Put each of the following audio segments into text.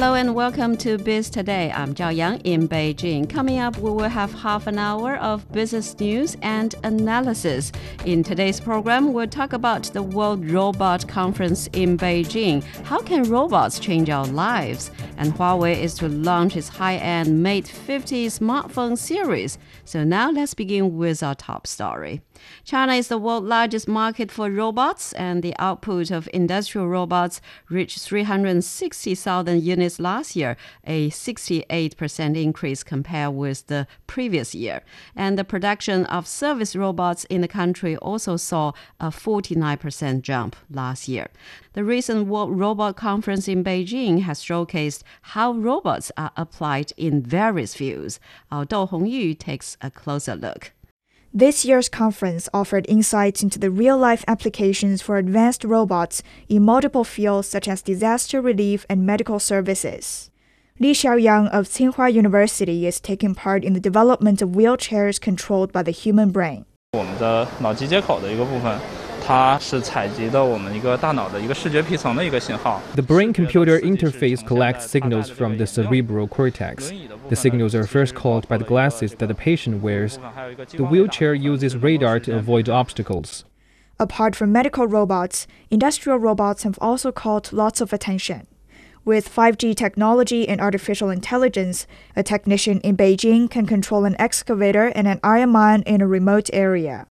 Hello and welcome to Biz Today. I'm Zhao Yang in Beijing. Coming up, we will have half an hour of business news and analysis. In today's program, we'll talk about the World Robot Conference in Beijing. How can robots change our lives? And Huawei is to launch its high-end Mate 50 smartphone series. So now let's begin with our top story. China is the world's largest market for robots, and the output of industrial robots reached 360,000 units last year, a 68% increase compared with the previous year. And the production of service robots in the country also saw a 49% jump last year. The recent World Robot Conference in Beijing has showcased how robots are applied in various fields. Our Dou Hongyu takes a closer look. This year's conference offered insights into the real life applications for advanced robots in multiple fields such as disaster relief and medical services. Li Xiaoyang of Tsinghua University is taking part in the development of wheelchairs controlled by the human brain. 我们的脑机接口的一个部分 the brain-computer interface collects signals from the cerebral cortex. The signals are first called by the glasses that the patient wears. The wheelchair uses radar to avoid obstacles. Apart from medical robots, industrial robots have also caught lots of attention. With 5G technology and artificial intelligence, a technician in Beijing can control an excavator and an iron mine in a remote area.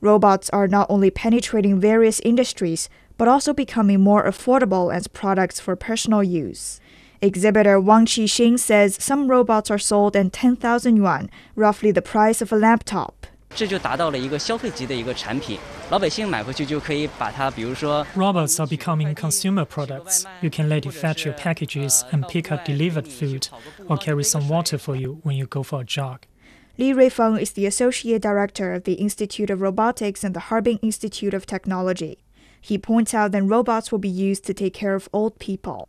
Robots are not only penetrating various industries, but also becoming more affordable as products for personal use. Exhibitor Wang Qixing says some robots are sold at 10,000 yuan, roughly the price of a laptop. Robots are becoming consumer products. You can let it fetch your packages and pick up delivered food, or carry some water for you when you go for a jog. Li Ruifeng is the Associate Director of the Institute of Robotics and the Harbin Institute of Technology. He points out that robots will be used to take care of old people.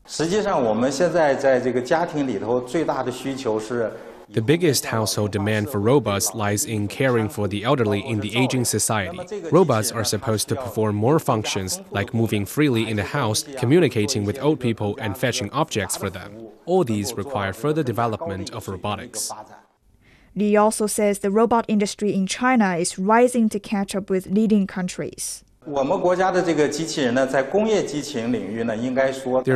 The biggest household demand for robots lies in caring for the elderly in the aging society. Robots are supposed to perform more functions like moving freely in the house, communicating with old people, and fetching objects for them. All these require further development of robotics. Li also says the robot industry in China is rising to catch up with leading countries. There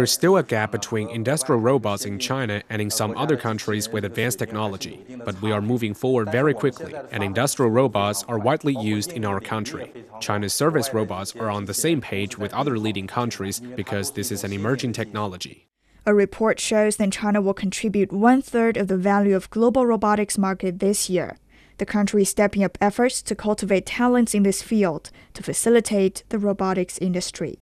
is still a gap between industrial robots in China and in some other countries with advanced technology, but we are moving forward very quickly, and industrial robots are widely used in our country. China's service robots are on the same page with other leading countries because this is an emerging technology. A report shows that China will contribute one third of the value of global robotics market this year. The country is stepping up efforts to cultivate talents in this field to facilitate the robotics industry.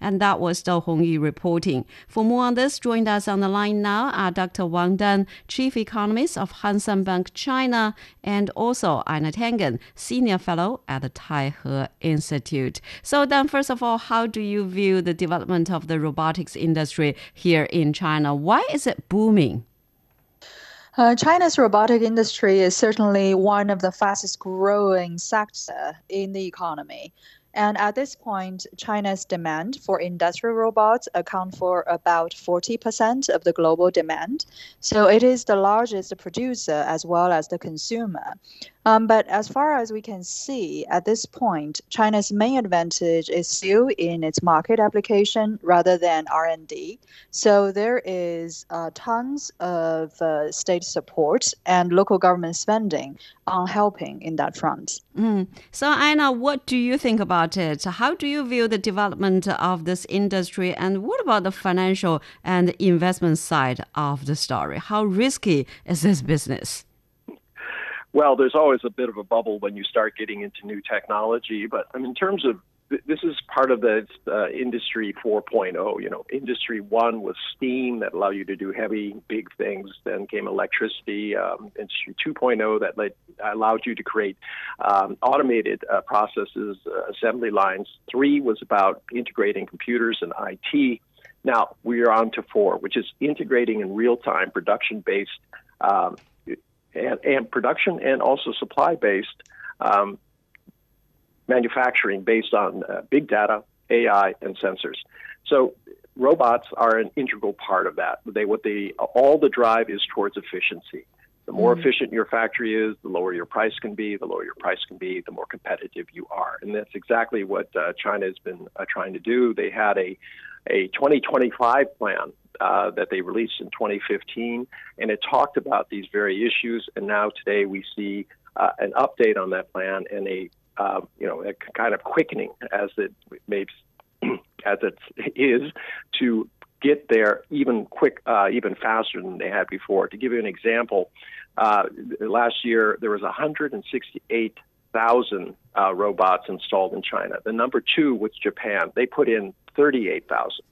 And that was Dou Hongyu reporting. For more on this, join us on the line now are Dr. Wang Dan, Chief Economist of Hang Seng Bank China, and also Einar Tangen, Senior Fellow at the Taihe Institute. So then, first of all, how do you view the development of the robotics industry here in China? Why is it booming? Uh, China's robotic industry is certainly one of the fastest growing sectors in the economy. And at this point, China's demand for industrial robots account for about 40% of the global demand. So it is the largest producer as well as the consumer. Um, but as far as we can see at this point, China's main advantage is still in its market application rather than R&D. So there is uh, tons of uh, state support and local government spending on helping in that front. Mm. So Anna, what do you think about it? How do you view the development of this industry, and what about the financial and investment side of the story? How risky is this business? Well, there's always a bit of a bubble when you start getting into new technology. But I mean, in terms of this is part of the uh, industry 4.0. You know, industry one was steam that allowed you to do heavy, big things. Then came electricity. Um, industry 2.0 that let, allowed you to create um, automated uh, processes, uh, assembly lines. Three was about integrating computers and IT. Now we are on to four, which is integrating in real time production based um, and, and, production and also supply based um, manufacturing based on uh, big data, AI, and sensors. So robots are an integral part of that. They what they all the drive is towards efficiency. The more mm-hmm. efficient your factory is, the lower your price can be. The lower your price can be, the more competitive you are. And that's exactly what uh, China has been uh, trying to do. They had a a 2025 plan uh, that they released in 2015, and it talked about these very issues. And now today we see uh, an update on that plan and a uh, you know a kind of quickening as it may as it is to get there even quick, uh, even faster than they had before. To give you an example, uh, last year there was 168,000 uh, robots installed in China. The number two was Japan. They put in 38,000.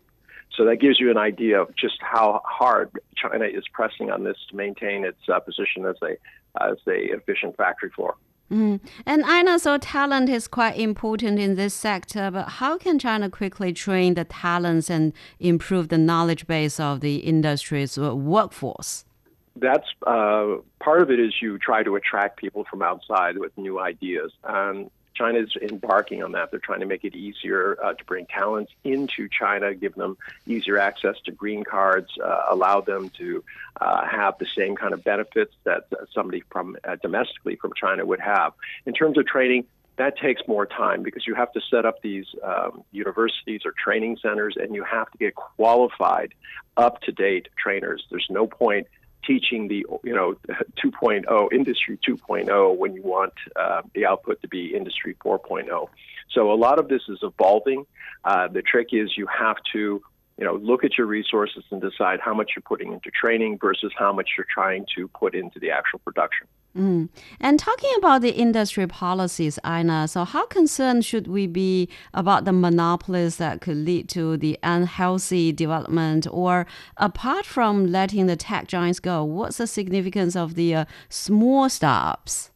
So that gives you an idea of just how hard China is pressing on this to maintain its uh, position as a as a efficient factory floor. Mm. And I know so talent is quite important in this sector, but how can China quickly train the talents and improve the knowledge base of the industry's workforce? That's uh, part of it is you try to attract people from outside with new ideas. And China is embarking on that. They're trying to make it easier uh, to bring talents into China, give them easier access to green cards, uh, allow them to uh, have the same kind of benefits that somebody from uh, domestically from China would have. In terms of training, that takes more time because you have to set up these um, universities or training centers and you have to get qualified, up to date trainers. There's no point teaching the you know 2.0 industry 2.0 when you want uh, the output to be industry 4.0 so a lot of this is evolving. Uh, the trick is you have to you know look at your resources and decide how much you're putting into training versus how much you're trying to put into the actual production Mm. And talking about the industry policies, Einar, so how concerned should we be about the monopolies that could lead to the unhealthy development? Or apart from letting the tech giants go, what's the significance of the uh, small startups?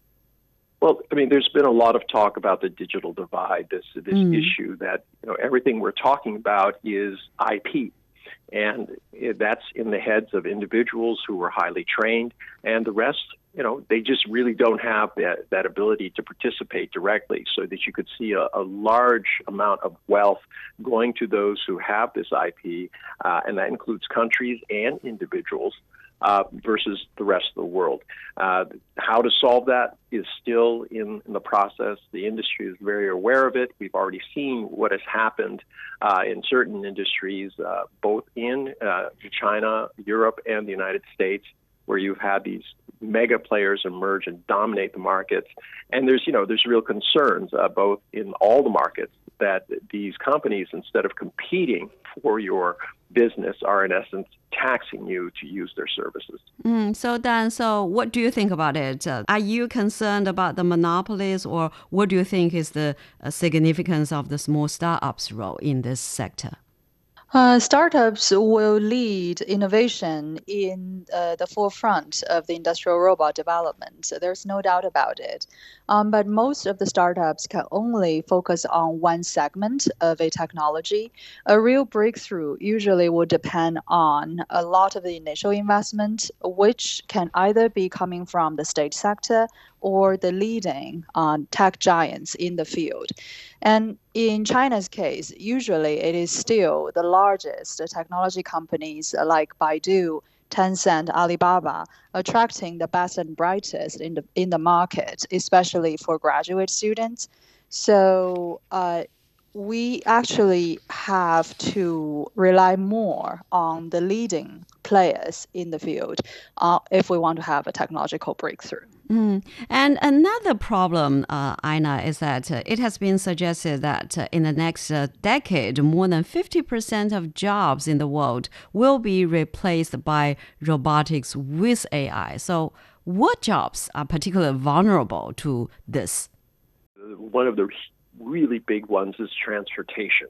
Well, I mean, there's been a lot of talk about the digital divide, this this mm. issue that you know everything we're talking about is IP, and that's in the heads of individuals who are highly trained, and the rest you know, they just really don't have that, that ability to participate directly so that you could see a, a large amount of wealth going to those who have this IP, uh, and that includes countries and individuals. Uh, versus the rest of the world. Uh, how to solve that is still in, in, the process. The industry is very aware of it. We've already seen what has happened uh, in certain industries, uh, both in uh, China, Europe, and the United States, where you've had these mega players emerge and dominate the markets. And there's, you know, there's real concerns uh, both in all the markets that these companies, instead of competing for your business, are in essence taxing you to use their services. Mm, so Dan, so what do you think about it? Uh, are you concerned about the monopolies, or what do you think is the uh, significance of the small startups' role in this sector? Uh, startups will lead innovation in uh, the forefront of the industrial robot development. So there's no doubt about it. Um, but most of the startups can only focus on one segment of a technology. A real breakthrough usually will depend on a lot of the initial investment, which can either be coming from the state sector or the leading uh, tech giants in the field. And in China's case, usually it is still the largest technology companies like Baidu, Tencent, Alibaba, attracting the best and brightest in the in the market, especially for graduate students. So uh, we actually have to rely more on the leading players in the field uh, if we want to have a technological breakthrough. Mm. And another problem, uh, Einar, is that uh, it has been suggested that uh, in the next uh, decade, more than 50% of jobs in the world will be replaced by robotics with AI. So, what jobs are particularly vulnerable to this? One of the really big ones is transportation.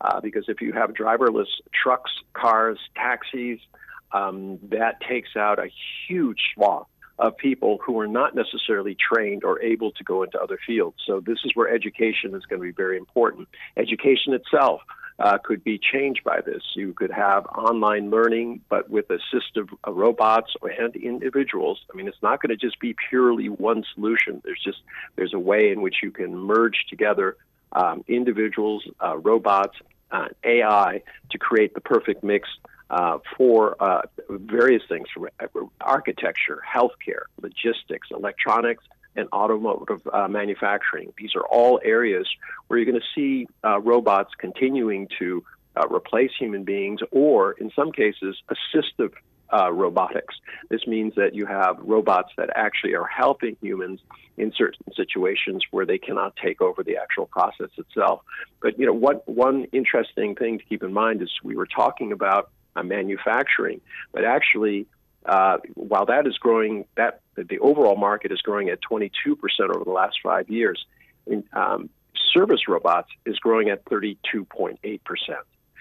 Uh, because if you have driverless trucks, cars, taxis, um, that takes out a huge swath of people who are not necessarily trained or able to go into other fields. So this is where education is going to be very important. Education itself uh, could be changed by this. You could have online learning, but with assistive uh, robots and individuals. I mean, it's not going to just be purely one solution. There's just there's a way in which you can merge together um, individuals, uh, robots, uh, AI to create the perfect mix uh, for uh, various things architecture, healthcare, logistics, electronics, and automotive uh, manufacturing. These are all areas where you're going to see uh, robots continuing to uh, replace human beings or, in some cases, assistive uh, robotics. This means that you have robots that actually are helping humans in certain situations where they cannot take over the actual process itself. But you know, what one interesting thing to keep in mind is we were talking about uh, manufacturing, but actually uh, while that is growing, that the overall market is growing at 22% over the last five years. Um, service robots is growing at 32.8%.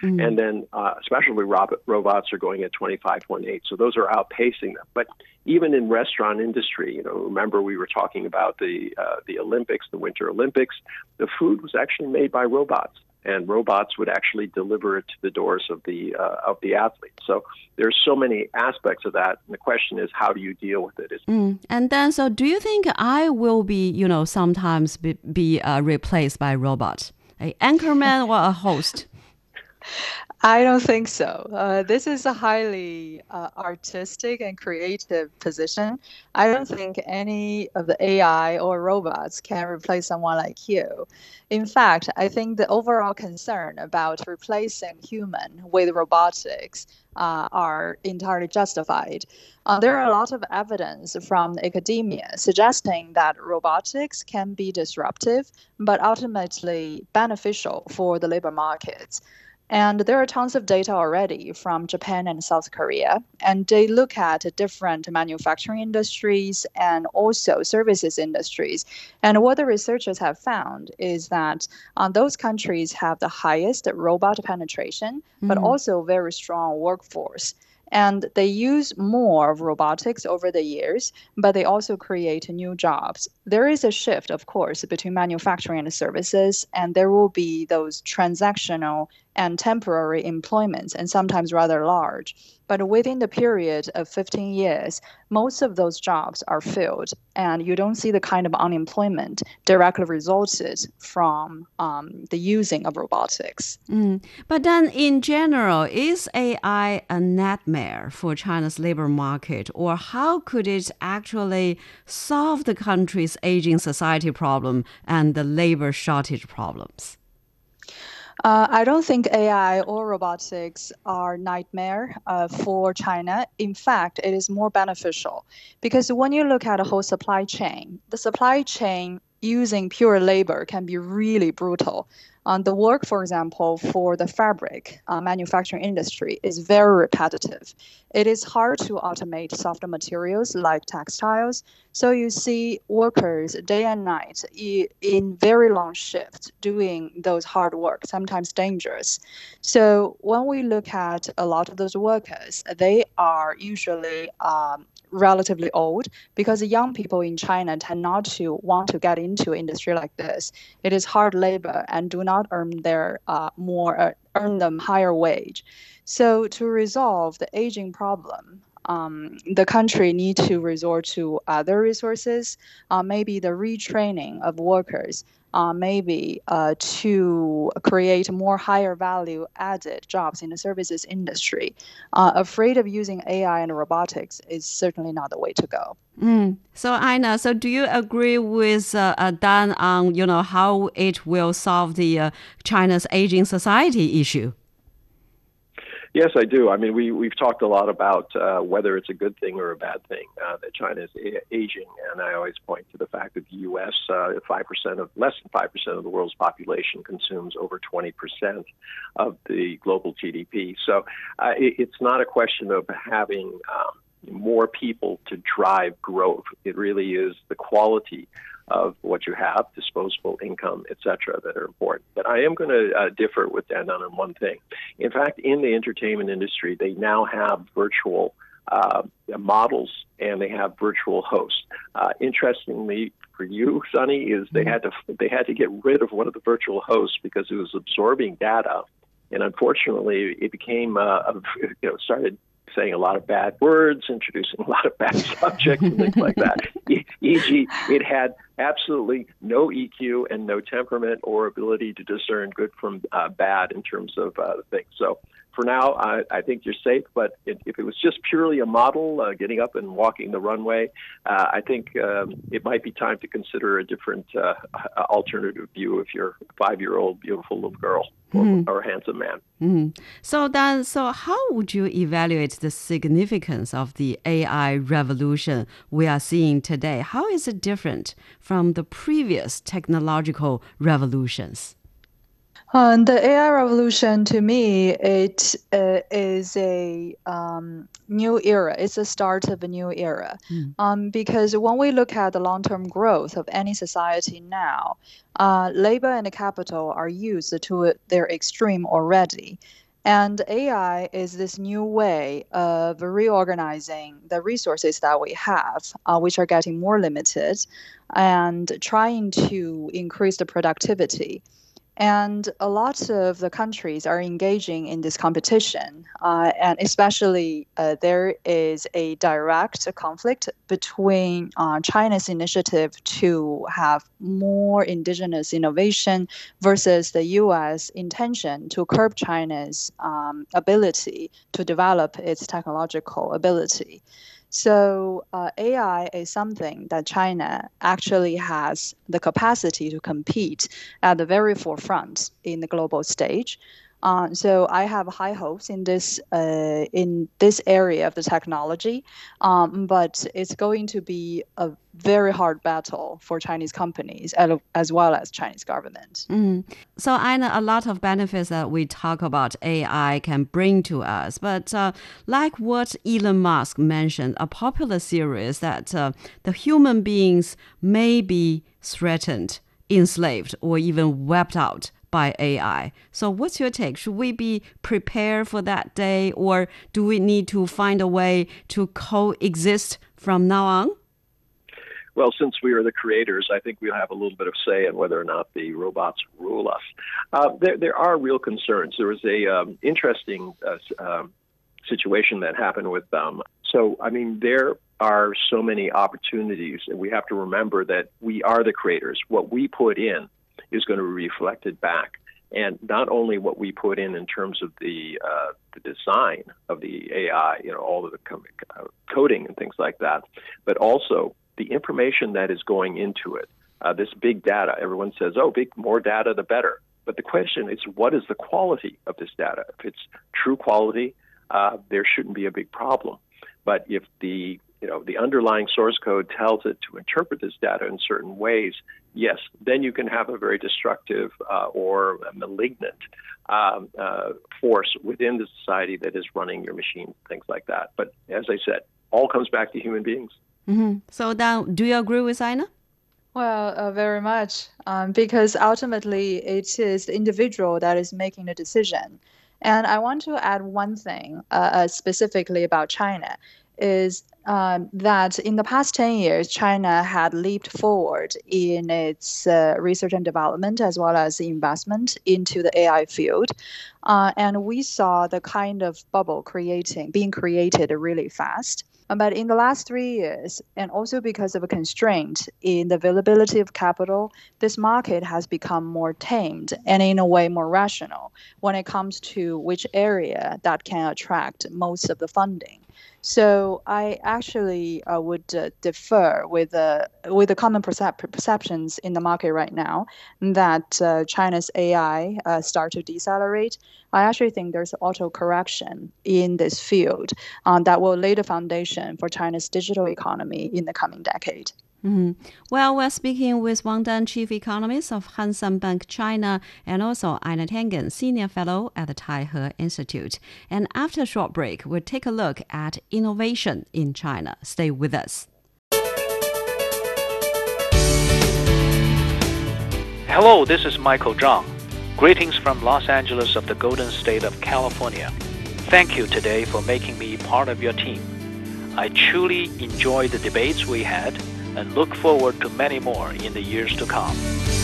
Mm-hmm. And then uh, specialty robot, robots are going at 25.8. So those are outpacing them. But even in restaurant industry, you know, remember we were talking about the uh, the Olympics, the Winter Olympics. The food was actually made by robots and robots would actually deliver it to the doors of the uh, of the athlete. So there's so many aspects of that, and the question is, how do you deal with it? Mm. And then, so do you think I will be, you know, sometimes be, be uh, replaced by robots, a anchorman or a host? I don't think so. Uh, this is a highly uh, artistic and creative position. I don't think any of the AI or robots can replace someone like you. In fact, I think the overall concern about replacing human with robotics uh, are entirely justified. Uh, there are a lot of evidence from academia suggesting that robotics can be disruptive, but ultimately beneficial for the labor markets. And there are tons of data already from Japan and South Korea. And they look at different manufacturing industries and also services industries. And what the researchers have found is that uh, those countries have the highest robot penetration, mm-hmm. but also very strong workforce and they use more of robotics over the years, but they also create new jobs. There is a shift, of course, between manufacturing and services, and there will be those transactional and temporary employments, and sometimes rather large. But within the period of 15 years, most of those jobs are filled, and you don't see the kind of unemployment directly resulted from um, the using of robotics. Mm. But then, in general, is AI a nightmare for China's labor market, or how could it actually solve the country's aging society problem and the labor shortage problems? Uh, I don't think AI or robotics are nightmare uh, for China. In fact, it is more beneficial because when you look at a whole supply chain, the supply chain using pure labor can be really brutal. Um, the work, for example, for the fabric uh, manufacturing industry is very repetitive. It is hard to automate softer materials like textiles. So you see workers day and night in very long shifts doing those hard work, sometimes dangerous. So when we look at a lot of those workers, they are usually um, relatively old because young people in China tend not to want to get into industry like this. It is hard labor and do not earn their uh, more uh, earn them higher wage. So to resolve the aging problem, um, the country need to resort to other resources, uh, maybe the retraining of workers, uh, maybe uh, to create more higher value added jobs in the services industry. Uh, afraid of using AI and robotics is certainly not the way to go. Mm. So Einar, so do you agree with uh, uh, Dan on you know how it will solve the uh, China's aging society issue? Yes, I do. I mean, we we've talked a lot about uh, whether it's a good thing or a bad thing uh, that China is a- aging, and I always point to the fact that the U.S. Uh, five percent of less than five percent of the world's population consumes over twenty percent of the global GDP. So uh, it, it's not a question of having um, more people to drive growth. It really is the quality of what you have, disposable income, etc., that are important. But I am going to uh, differ with Dan on one thing. In fact, in the entertainment industry, they now have virtual uh, models and they have virtual hosts. Uh, interestingly, for you, Sunny, is they had to they had to get rid of one of the virtual hosts because it was absorbing data and unfortunately, it became uh, you know started saying a lot of bad words, introducing a lot of bad subjects and things like that. E.g., it had absolutely no EQ and no temperament or ability to discern good from uh, bad in terms of uh, things. So for now, I, I think you're safe. But if, if it was just purely a model, uh, getting up and walking the runway, uh, I think um, it might be time to consider a different uh, alternative view if you're a five-year-old beautiful little girl mm-hmm. or, handsome man. Mm-hmm. So then, so how would you evaluate the significance of the AI revolution we are seeing today? How is it different from the previous technological revolutions? Um, the AI revolution to me, it uh, is a um, new era. It's the start of a new era. Mm. Um, because when we look at the long-term growth of any society now, uh, labor and capital are used to their extreme already. And AI is this new way of reorganizing the resources that we have, uh, which are getting more limited, and trying to increase the productivity. And a lot of the countries are engaging in this competition, uh, and especially uh, there is a direct conflict between uh, China's initiative to have more indigenous innovation versus the U.S. intention to curb China's um, ability to develop its technological ability. So uh, AI is something that China actually has the capacity to compete at the very forefront in the global stage. Uh, so I have high hopes in this uh, in this area of the technology, um, but it's going to be a very hard battle for Chinese companies as well as Chinese government. Mm. So I know a lot of benefits that we talk about AI can bring to us, but uh, like what Elon Musk mentioned, a popular theory is that uh, the human beings may be threatened, enslaved, or even wiped out by AI. So, what's your take? Should we be prepared for that day, or do we need to find a way to coexist from now on? Well, since we are the creators, I think we'll have a little bit of say in whether or not the robots rule us. Uh, there, there are real concerns. There was a um, interesting uh, um, situation that happened with them. So, I mean, there are so many opportunities, and we have to remember that we are the creators. What we put in is going to be reflected back. And not only what we put in in terms of the uh, the design of the AI, you know, all of the uh, coding and things like that, but also the information that is going into it. Uh, this big data, everyone says, "Oh, big more data, the better." But the question is, what is the quality of this data? If it's true quality, uh, there shouldn't be a big problem. But if the you know the underlying source code tells it to interpret this data in certain ways, yes, then you can have a very destructive uh, or malignant um, uh, force within the society that is running your machine, things like that. But as I said, all comes back to human beings. Mm-hmm. So now, do you agree with Einar? Well, uh, very much, um, because ultimately it is the individual that is making the decision. And I want to add one thing uh, uh specifically about China is um, that in the past 10 years, China had leaped forward in its uh, research and development as well as investment into the AI field. Uh, and we saw the kind of bubble creating, being created really fast. But in the last three years, and also because of a constraint in the availability of capital, this market has become more tamed and in a way more rational when it comes to which area that can attract most of the funding. So I actually uh, would uh, defer with the uh, with the common percep- perceptions in the market right now that uh, China's AI uh, start to decelerate. I actually think there's auto correction in this field um, that will lay the foundation for China's digital economy in the coming decade. Mm-hmm. Well, we're speaking with Wang Dan, Chief Economist of Hang Bank China, and also Einar Tangen, Senior Fellow at the Taihe Institute. And after a short break, we'll take a look at innovation in China. Stay with us. Hello, this is Michael Zhang. Greetings from Los Angeles of the Golden State of California. Thank you today for making me part of your team. I truly enjoyed the debates we had and look forward to many more in the years to come.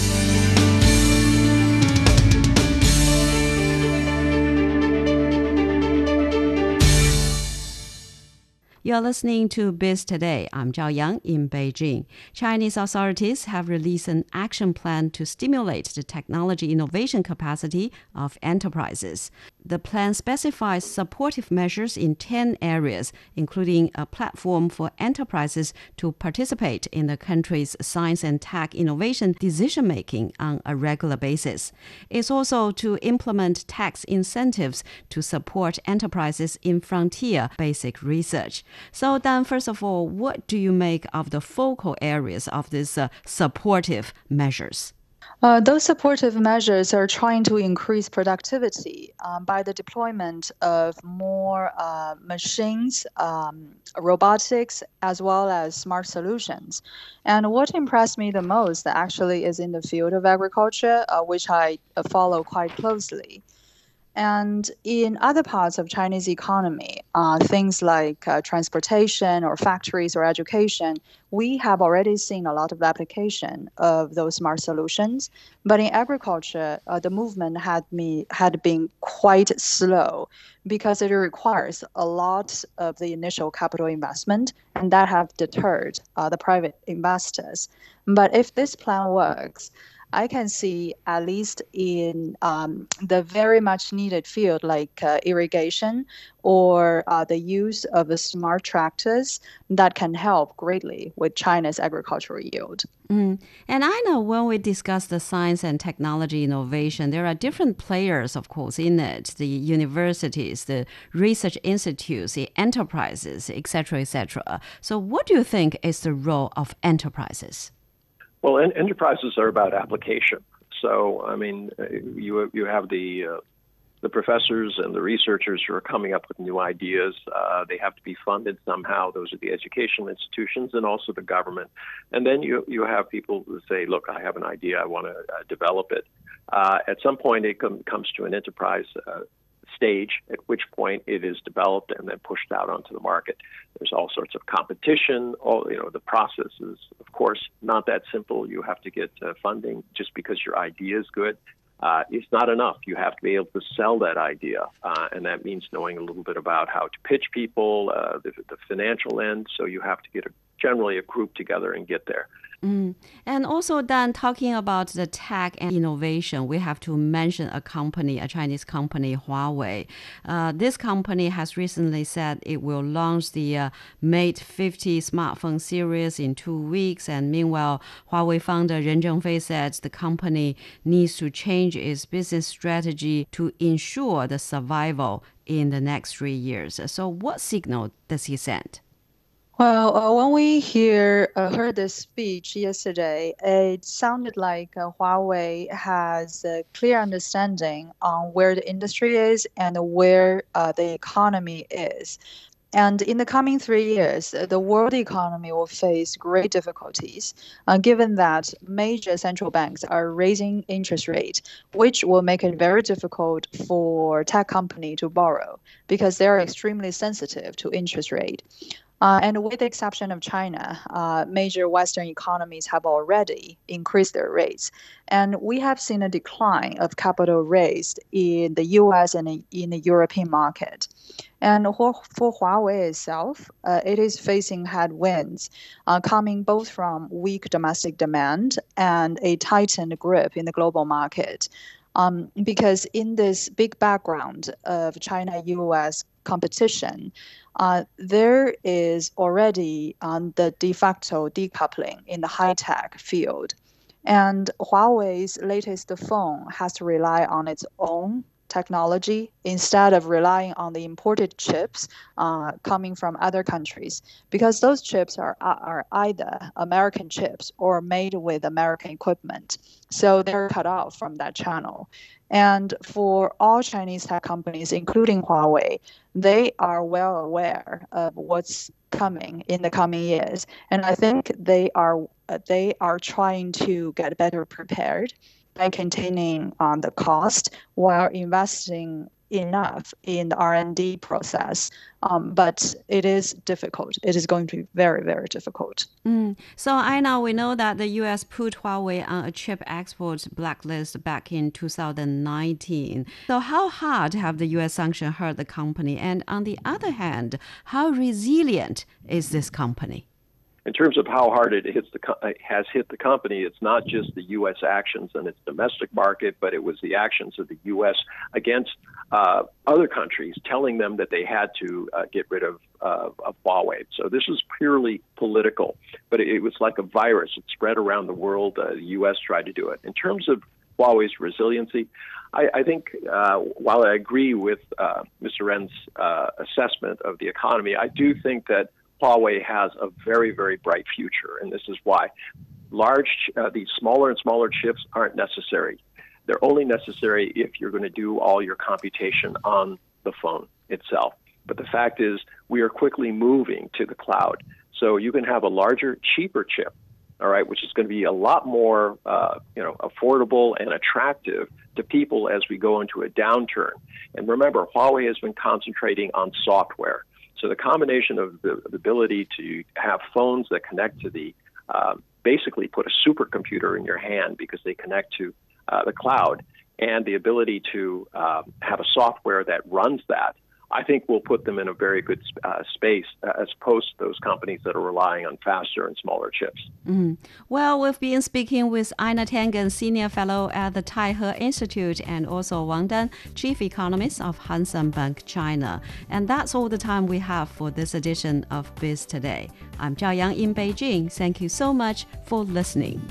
You're listening to Biz Today. I'm Zhao Yang in Beijing. Chinese authorities have released an action plan to stimulate the technology innovation capacity of enterprises. The plan specifies supportive measures in 10 areas, including a platform for enterprises to participate in the country's science and tech innovation decision making on a regular basis. It's also to implement tax incentives to support enterprises in frontier basic research. So, Dan, first of all, what do you make of the focal areas of these uh, supportive measures? Uh, those supportive measures are trying to increase productivity um, by the deployment of more uh, machines, um, robotics, as well as smart solutions. And what impressed me the most actually is in the field of agriculture, uh, which I uh, follow quite closely. And in other parts of Chinese economy, uh, things like uh, transportation or factories or education, we have already seen a lot of application of those smart solutions. But in agriculture, uh, the movement had me had been quite slow because it requires a lot of the initial capital investment, and that have deterred uh, the private investors. But if this plan works, I can see at least in um, the very much needed field like uh, irrigation or uh, the use of smart tractors that can help greatly with China's agricultural yield. Mm. And I know when we discuss the science and technology innovation, there are different players, of course, in it the universities, the research institutes, the enterprises, etc., etc. So, what do you think is the role of enterprises? Well, en- enterprises are about application. So, I mean, uh, you you have the uh, the professors and the researchers who are coming up with new ideas. Uh, they have to be funded somehow. Those are the educational institutions and also the government. And then you you have people who say, "Look, I have an idea. I want to uh, develop it." Uh, at some point, it com- comes to an enterprise uh, stage, at which point it is developed and then pushed out onto the market. There's all sorts of competition. All you know, the process is, of course, not that simple. You have to get uh, funding just because your idea is good. Uh, it's not enough. You have to be able to sell that idea, uh, and that means knowing a little bit about how to pitch people, uh, the, the financial end. So you have to get a, generally a group together and get there. Mm. And also, then talking about the tech and innovation, we have to mention a company, a Chinese company, Huawei. Uh, this company has recently said it will launch the uh, Mate 50 smartphone series in two weeks. And meanwhile, Huawei founder Ren Zhengfei said the company needs to change its business strategy to ensure the survival in the next three years. So, what signal does he send? Well, uh, when we hear uh, heard this speech yesterday, it sounded like uh, Huawei has a clear understanding on where the industry is and where uh, the economy is. And in the coming three years, the world economy will face great difficulties, uh, given that major central banks are raising interest rate, which will make it very difficult for tech company to borrow because they are extremely sensitive to interest rate. Uh, and with the exception of China, uh, major Western economies have already increased their rates. And we have seen a decline of capital raised in the US and in the European market. And for, for Huawei itself, uh, it is facing headwinds uh, coming both from weak domestic demand and a tightened grip in the global market. Um, because in this big background of China US competition, uh, there is already um, the de facto decoupling in the high tech field. And Huawei's latest phone has to rely on its own technology instead of relying on the imported chips uh, coming from other countries because those chips are, are either American chips or made with American equipment. So they're cut off from that channel. And for all Chinese tech companies, including Huawei, they are well aware of what's coming in the coming years. And I think they are they are trying to get better prepared by containing um, the cost while investing enough in the R&D process. Um, but it is difficult. It is going to be very, very difficult. Mm. So, I know we know that the U.S. put Huawei on a chip export blacklist back in 2019. So, how hard have the U.S. sanctions hurt the company? And on the other hand, how resilient is this company? In terms of how hard it hits the uh, has hit the company, it's not just the U.S. actions in its domestic market, but it was the actions of the U.S. against uh, other countries, telling them that they had to uh, get rid of, uh, of Huawei. So this was purely political, but it, it, was like a virus. It spread around the world. Uh, the U.S. tried to do it. In terms of Huawei's resiliency, I, I think uh, while I agree with Mr. Ren's assessment of the economy, I do think that Huawei has a very, very bright future, and this is why. Large, uh, these smaller and smaller chips aren't necessary. They're only necessary if you're going to do all your computation on the phone itself. But the fact is, we are quickly moving to the cloud. So you can have a larger, cheaper chip, all right, which is going to be a lot more, uh, you know, affordable and attractive to people as we go into a downturn. And remember, Huawei has been concentrating on software. So the combination of the, the ability to have phones that connect to the uh, basically put a supercomputer in your hand because they connect to uh, the cloud and the ability to uh, have a software that runs that I think will put them in a very good uh, space uh, as opposed to those companies that are relying on faster and smaller chips. Mm. Well, we've been speaking with Einar Tangen, Senior Fellow at the Taihe Institute, and also Wang Dan, Chief Economist of Hang Seng Bank China. And that's all the time we have for this edition of Biz Today. I'm Zhao Yang in Beijing. Thank you so much for listening.